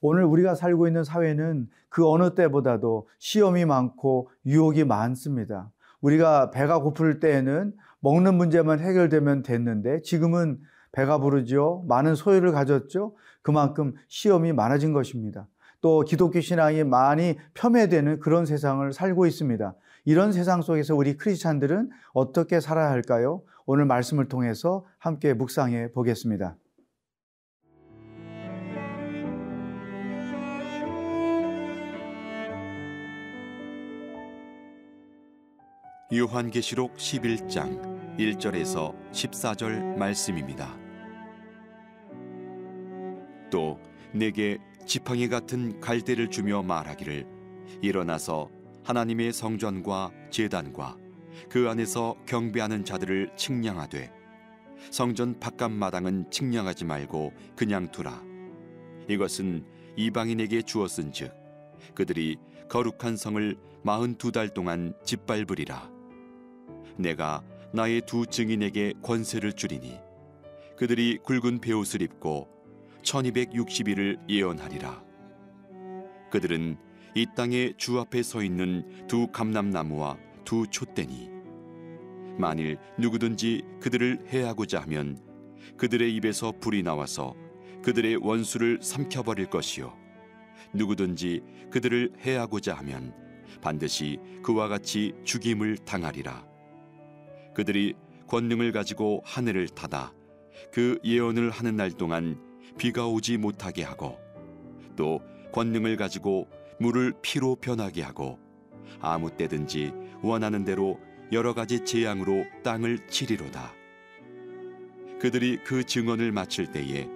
오늘 우리가 살고 있는 사회는 그 어느 때보다도 시험이 많고 유혹이 많습니다. 우리가 배가 고플 때에는 먹는 문제만 해결되면 됐는데 지금은 배가 부르죠. 많은 소유를 가졌죠. 그만큼 시험이 많아진 것입니다. 또 기독교 신앙이 많이 폄훼되는 그런 세상을 살고 있습니다. 이런 세상 속에서 우리 크리스찬들은 어떻게 살아야 할까요? 오늘 말씀을 통해서 함께 묵상해 보겠습니다. 요한계시록 11장 1절에서 14절 말씀입니다. 또 내게 지팡이 같은 갈대를 주며 말하기를 일어나서 하나님의 성전과 제단과 그 안에서 경배하는 자들을 측량하되 성전 바깥 마당은 측량하지 말고 그냥 두라 이것은 이방인에게 주었은즉 그들이 거룩한 성을 마흔 두 달 동안 짓밟으리라 내가 나의 두 증인에게 권세를 주리니 그들이 굵은 베옷을 입고 1260일을 예언하리라. 그들은 이 땅에 주 앞에 서 있는 두 감람나무와 두 촛대니 만일 누구든지 그들을 해하고자 하면 그들의 입에서 불이 나와서 그들의 원수를 삼켜버릴 것이요. 누구든지 그들을 해하고자 하면 반드시 그와 같이 죽임을 당하리라 그들이 권능을 가지고 하늘을 타다 그 예언을 하는 날 동안 비가 오지 못하게 하고 또 권능을 가지고 물을 피로 변하게 하고 아무 때든지 원하는 대로 여러 가지 재앙으로 땅을 치리로다. 그들이 그 증언을 마칠 때에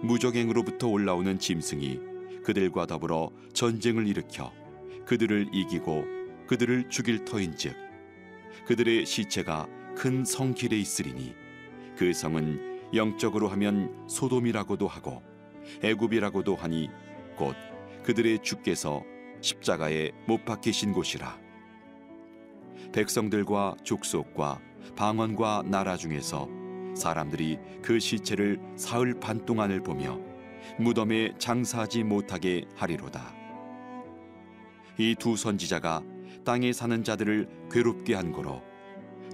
무적행으로부터 올라오는 짐승이 그들과 더불어 전쟁을 일으켜 그들을 이기고 그들을 죽일 터인즉 그들의 시체가 큰 성길에 있으리니 그 성은 영적으로 하면 소돔이라고도 하고 애굽이라고도 하니 곧 그들의 주께서 십자가에 못 박히신 곳이라. 백성들과 족속과 방언과 나라 중에서 사람들이 그 시체를 사흘 반 동안을 보며 무덤에 장사하지 못하게 하리로다. 이 두 선지자가 땅에 사는 자들을 괴롭게 한 거로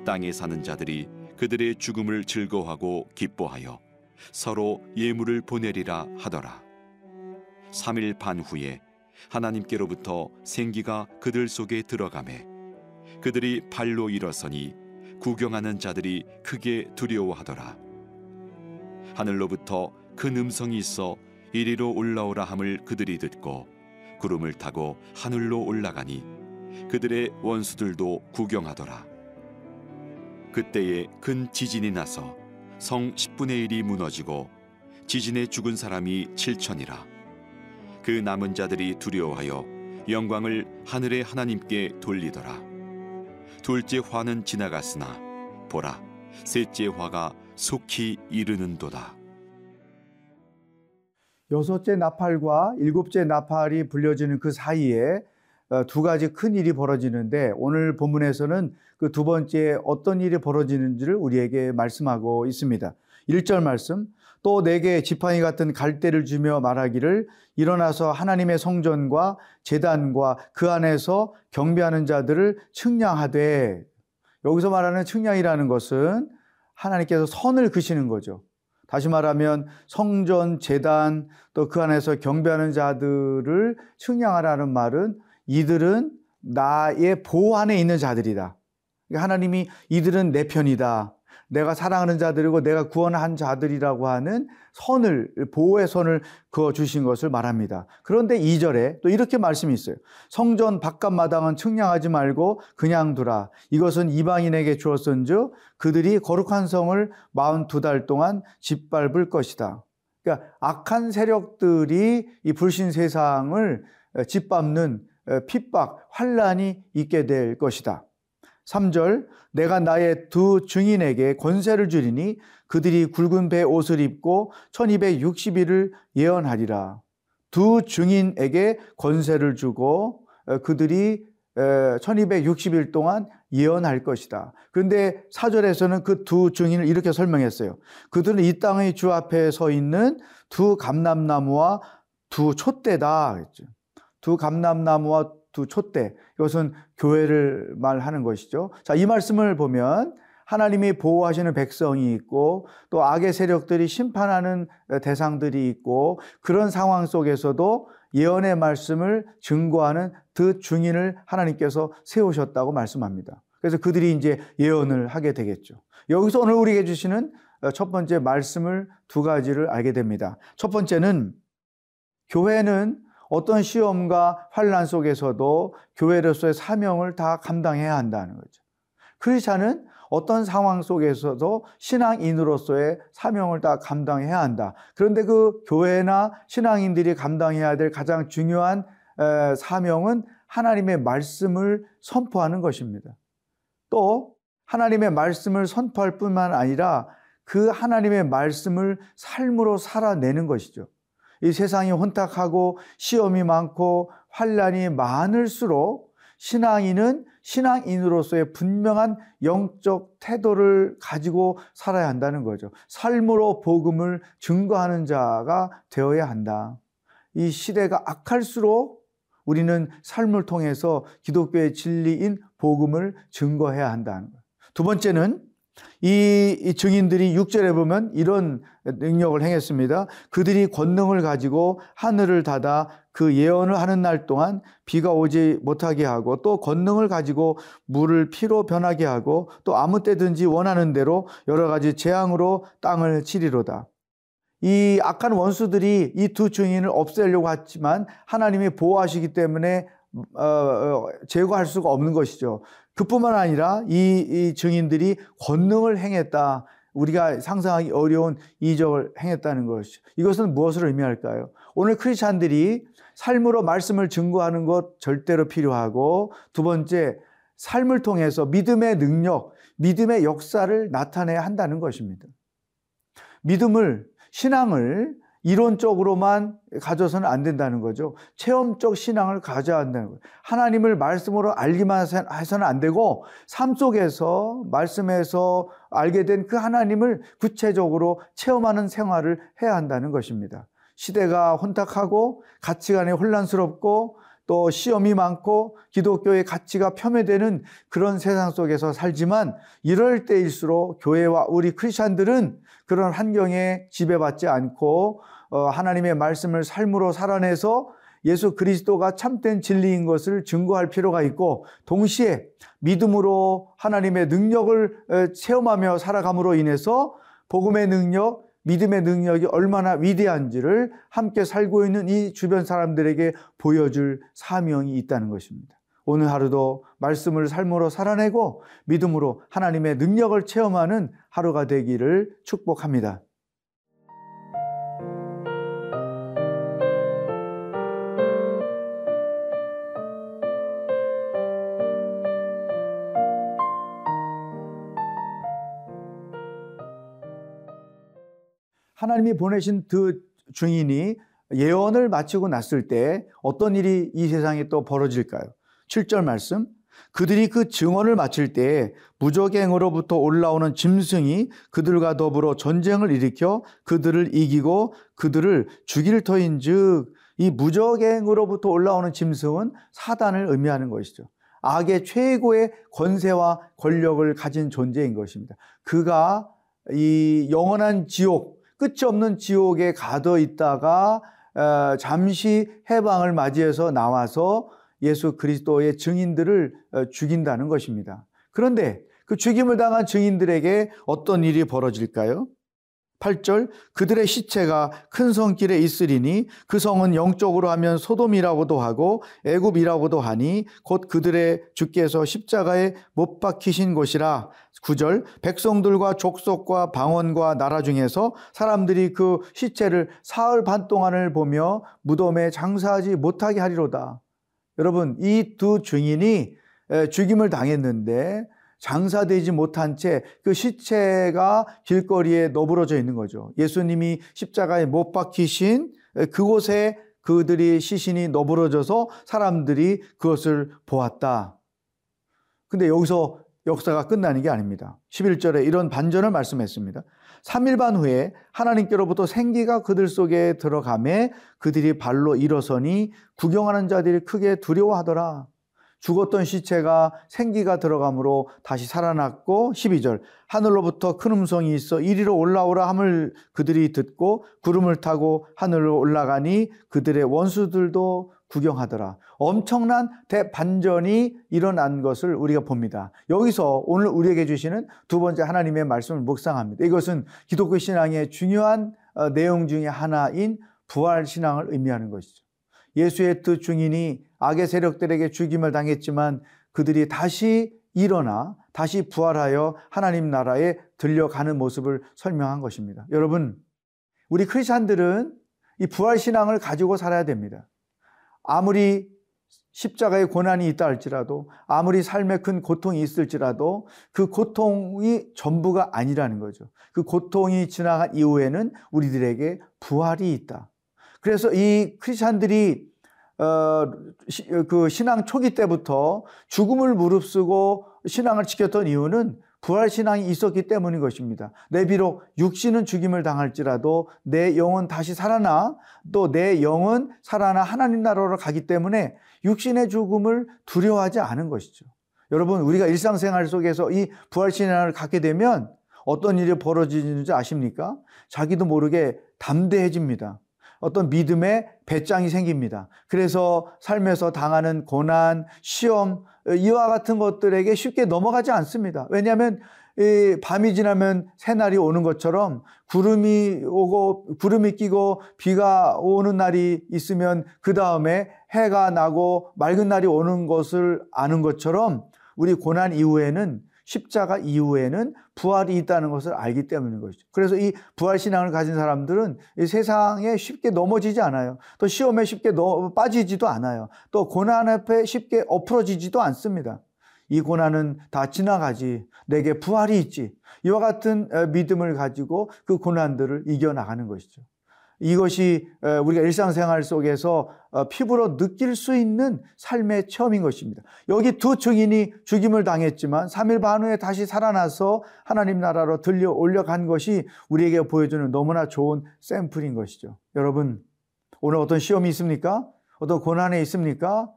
땅에 사는 자들이 그들의 죽음을 즐거워하고 기뻐하여 서로 예물을 보내리라 하더라. 3일 반 후에 하나님께로부터 생기가 그들 속에 들어가매 그들이 발로 일어서니 구경하는 자들이 크게 두려워하더라. 하늘로부터 큰 음성이 있어 이리로 올라오라 함을 그들이 듣고 구름을 타고 하늘로 올라가니 그들의 원수들도 구경하더라. 그때에 큰 지진이 나서 성 10분의 1이 무너지고 지진에 죽은 사람이 7천이라. 그 남은 자들이 두려워하여 영광을 하늘의 하나님께 돌리더라. 둘째 화는 지나갔으나 보라 셋째 화가 속히 이르는도다. 여섯째 나팔과 일곱째 나팔이 불려지는 그 사이에 어, 두 가지 큰 일이 벌어지는데 오늘 본문에서는 그 두 번째 어떤 일이 벌어지는지를 우리에게 말씀하고 있습니다. 1절 말씀 또 내게 지팡이 같은 갈대를 주며 말하기를 일어나서 하나님의 성전과 재단과 그 안에서 경배하는 자들을 측량하되 여기서 말하는 측량이라는 것은 하나님께서 선을 그시는 거죠. 다시 말하면 성전, 재단 또 그 안에서 경배하는 자들을 측량하라는 말은 이들은 나의 보호 안에 있는 자들이다. 그러니까 하나님이 이들은 내 편이다. 내가 사랑하는 자들이고 내가 구원한 자들이라고 하는 선을 보호의 선을 그어 주신 것을 말합니다. 그런데 2절에 또 이렇게 말씀이 있어요. 성전 바깥 마당은 측량하지 말고 그냥 두라. 이것은 이방인에게 주었은 즉 그들이 거룩한 성을 42달 동안 짓밟을 것이다. 그러니까 악한 세력들이 이 불신 세상을 짓밟는 핍박, 환란이 있게 될 것이다. 3절 내가 나의 두 증인에게 권세를 주리니 그들이 굵은 배 옷을 입고 1260일을 예언하리라. 두 증인에게 권세를 주고 그들이 1260일 동안 예언할 것이다. 그런데 사절에서는 그 두 증인을 이렇게 설명했어요. 그들은 이 땅의 주 앞에 서 있는 두 감람나무와 두 촛대다 했죠. 두 감람나무와 두 촛대. 이것은 교회를 말하는 것이죠. 자, 이 말씀을 보면 하나님이 보호하시는 백성이 있고 또 악의 세력들이 심판하는 대상들이 있고 그런 상황 속에서도 예언의 말씀을 증거하는 그 증인을 하나님께서 세우셨다고 말씀합니다. 그래서 그들이 이제 예언을 하게 되겠죠. 여기서 오늘 우리에게 주시는 첫 번째 말씀을 두 가지를 알게 됩니다. 첫 번째는 교회는 어떤 시험과 환란 속에서도 교회로서의 사명을 다 감당해야 한다는 거죠. 크리스찬은 어떤 상황 속에서도 신앙인으로서의 사명을 다 감당해야 한다. 그런데 그 교회나 신앙인들이 감당해야 될 가장 중요한 사명은 하나님의 말씀을 선포하는 것입니다. 또 하나님의 말씀을 선포할 뿐만 아니라 그 하나님의 말씀을 삶으로 살아내는 것이죠. 이 세상이 혼탁하고 시험이 많고 환란이 많을수록 신앙인은 신앙인으로서의 분명한 영적 태도를 가지고 살아야 한다는 거죠. 삶으로 복음을 증거하는 자가 되어야 한다. 이 시대가 악할수록 우리는 삶을 통해서 기독교의 진리인 복음을 증거해야 한다는 거예요. 두 번째는 이, 증인들이 6절에 보면 이런 능력을 행했습니다. 그들이 권능을 가지고 하늘을 닫아 그 예언을 하는 날 동안 비가 오지 못하게 하고 또 권능을 가지고 물을 피로 변하게 하고 또 아무 때든지 원하는 대로 여러 가지 재앙으로 땅을 치리로다. 이 악한 원수들이 이 두 증인을 없애려고 했지만 하나님이 보호하시기 때문에 어, 어, 제거할 수가 없는 것이죠. 그뿐만 아니라 이, 이 증인들이 권능을 행했다. 우리가 상상하기 어려운 이적을 행했다는 것이죠. 이것은 무엇을 의미할까요? 오늘 크리스찬들이 삶으로 말씀을 증거하는 것 절대로 필요하고 두 번째 삶을 통해서 믿음의 능력, 믿음의 역사를 나타내야 한다는 것입니다. 믿음을 신앙을 이론적으로만 가져서는 안 된다는 거죠. 체험적 신앙을 가져야 한다는 거예요. 하나님을 말씀으로 알기만 해서는 안 되고 삶 속에서 말씀에서 알게 된 그 하나님을 구체적으로 체험하는 생활을 해야 한다는 것입니다. 시대가 혼탁하고 가치관이 혼란스럽고 또 시험이 많고 기독교의 가치가 폄훼되는 그런 세상 속에서 살지만 이럴 때일수록 교회와 우리 크리스천들은 그런 환경에 지배받지 않고 어, 하나님의 말씀을 삶으로 살아내서 예수 그리스도가 참된 진리인 것을 증거할 필요가 있고 동시에 믿음으로 하나님의 능력을 어, 체험하며 살아감으로 인해서 복음의 능력, 믿음의 능력이 얼마나 위대한지를 함께 살고 있는 이 주변 사람들에게 보여줄 사명이 있다는 것입니다. 오늘 하루도 말씀을 삶으로 살아내고 믿음으로 하나님의 능력을 체험하는 하루가 되기를 축복합니다. 하나님이 보내신 그 증인이 예언을 마치고 났을 때 어떤 일이 이 세상에 또 벌어질까요? 7절 말씀. 그들이 그 증언을 마칠 때 무적행으로부터 올라오는 짐승이 그들과 더불어 전쟁을 일으켜 그들을 이기고 그들을 죽일 터인즉 이 무적행으로부터 올라오는 짐승은 사단을 의미하는 것이죠. 악의 최고의 권세와 권력을 가진 존재인 것입니다. 그가 이 영원한 지옥 끝이 없는 지옥에 가둬 있다가 어, 잠시 해방을 맞이해서 나와서 예수 그리스도의 증인들을 어, 죽인다는 것입니다. 그런데 그 죽임을 당한 증인들에게 어떤 일이 벌어질까요? 8절 그들의 시체가 큰 성길에 있으리니 그 성은 영적으로 하면 소돔이라고도 하고 애굽이라고도 하니 곧 그들의 주께서 십자가에 못 박히신 곳이라 9절 백성들과 족속과 방언과 나라 중에서 사람들이 그 시체를 사흘 반 동안을 보며 무덤에 장사하지 못하게 하리로다. 여러분 이 두 증인이 죽임을 당했는데 장사되지 못한 채 그 시체가 길거리에 너부러져 있는 거죠. 예수님이 십자가에 못 박히신 그곳에 그들이 시신이 너부러져서 사람들이 그것을 보았다. 근데 여기서 역사가 끝나는 게 아닙니다. 11절에 이런 반전을 말씀했습니다. 3일 반 후에 하나님께로부터 생기가 그들 속에 들어가매 그들이 발로 일어서니 구경하는 자들이 크게 두려워하더라. 죽었던 시체가 생기가 들어감으로 다시 살아났고 12절 하늘로부터 큰 음성이 있어 이리로 올라오라 함을 그들이 듣고 구름을 타고 하늘로 올라가니 그들의 원수들도 구경하더라. 엄청난 대반전이 일어난 것을 우리가 봅니다. 여기서 오늘 우리에게 주시는 두 번째 하나님의 말씀을 묵상합니다. 이것은 기독교 신앙의 중요한 어, 내용 중의 하나인 부활 신앙을 의미하는 것이죠. 예수의 뜻 중인이 악의 세력들에게 죽임을 당했지만 그들이 다시 일어나 다시 부활하여 하나님 나라에 들려가는 모습을 설명한 것입니다. 여러분, 우리 크리스천들은 이 부활 신앙을 가지고 살아야 됩니다. 아무리 십자가의 고난이 있다 할지라도 아무리 삶에 큰 고통이 있을지라도 그 고통이 전부가 아니라는 거죠. 그 고통이 지나간 이후에는 우리들에게 부활이 있다. 그래서 이 크리스천들이 어, 그 신앙 초기 때부터 죽음을 무릅쓰고 신앙을 지켰던 이유는 부활 신앙이 있었기 때문인 것입니다. 내 비록 육신은 죽임을 당할지라도 내 영은 다시 살아나 또 내 영은 살아나 하나님 나라로 가기 때문에 육신의 죽음을 두려워하지 않은 것이죠. 여러분 우리가 일상생활 속에서 이 부활 신앙을 갖게 되면 어떤 일이 벌어지는지 아십니까? 자기도 모르게 담대해집니다. 어떤 믿음의 배짱이 생깁니다. 그래서 삶에서 당하는 고난, 시험, 이와 같은 것들에게 쉽게 넘어가지 않습니다. 왜냐하면 밤이 지나면 새날이 오는 것처럼 구름이 오고 구름이 끼고 비가 오는 날이 있으면 그 다음에 해가 나고 맑은 날이 오는 것을 아는 것처럼 우리 고난 이후에는 십자가 이후에는 부활이 있다는 것을 알기 때문인 것이죠. 그래서 이 부활 신앙을 가진 사람들은 이 세상에 쉽게 넘어지지 않아요. 또 시험에 쉽게 빠지지도 않아요. 또 고난 앞에 쉽게 엎어지지도 않습니다. 이 고난은 다 지나가지. 내게 부활이 있지. 이와 같은 믿음을 가지고 그 고난들을 이겨나가는 것이죠. 이것이 우리가 일상생활 속에서 어, 피부로 느낄 수 있는 삶의 체험인 것입니다. 여기 두 증인이 죽임을 당했지만 3일 반 후에 다시 살아나서 하나님 나라로 들려 올려간 것이 우리에게 보여주는 너무나 좋은 샘플인 것이죠. 여러분, 오늘 어떤 시험이 있습니까? 어떤 고난이 있습니까?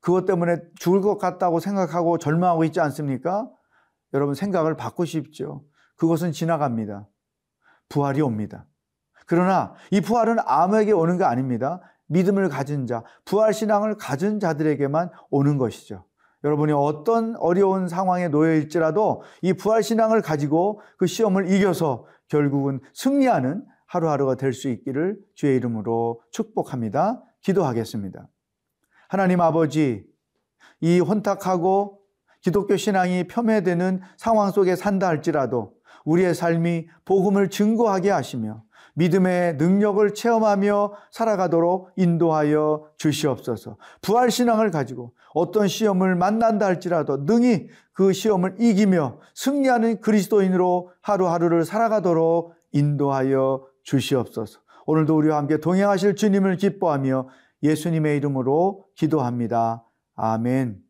그것 때문에 죽을 것 같다고 생각하고 절망하고 있지 않습니까? 여러분 생각을 바꾸십시오. 그것은 지나갑니다. 부활이 옵니다. 그러나 이 부활은 아무에게 오는 게 아닙니다. 믿음을 가진 자, 부활 신앙을 가진 자들에게만 오는 것이죠. 여러분이 어떤 어려운 상황에 놓여 있지라도 이 부활 신앙을 가지고 그 시험을 이겨서 결국은 승리하는 하루하루가 될 수 있기를 주의 이름으로 축복합니다. 기도하겠습니다. 하나님 아버지, 이 혼탁하고 기독교 신앙이 폄훼되는 상황 속에 산다 할지라도 우리의 삶이 복음을 증거하게 하시며 믿음의 능력을 체험하며 살아가도록 인도하여 주시옵소서. 부활 신앙을 가지고 어떤 시험을 만난다 할지라도 능히 그 시험을 이기며 승리하는 그리스도인으로 하루하루를 살아가도록 인도하여 주시옵소서. 오늘도 우리와 함께 동행하실 주님을 기뻐하며 예수님의 이름으로 기도합니다. 아멘.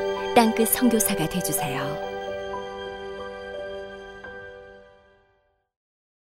땅끝 성교사가 되주세요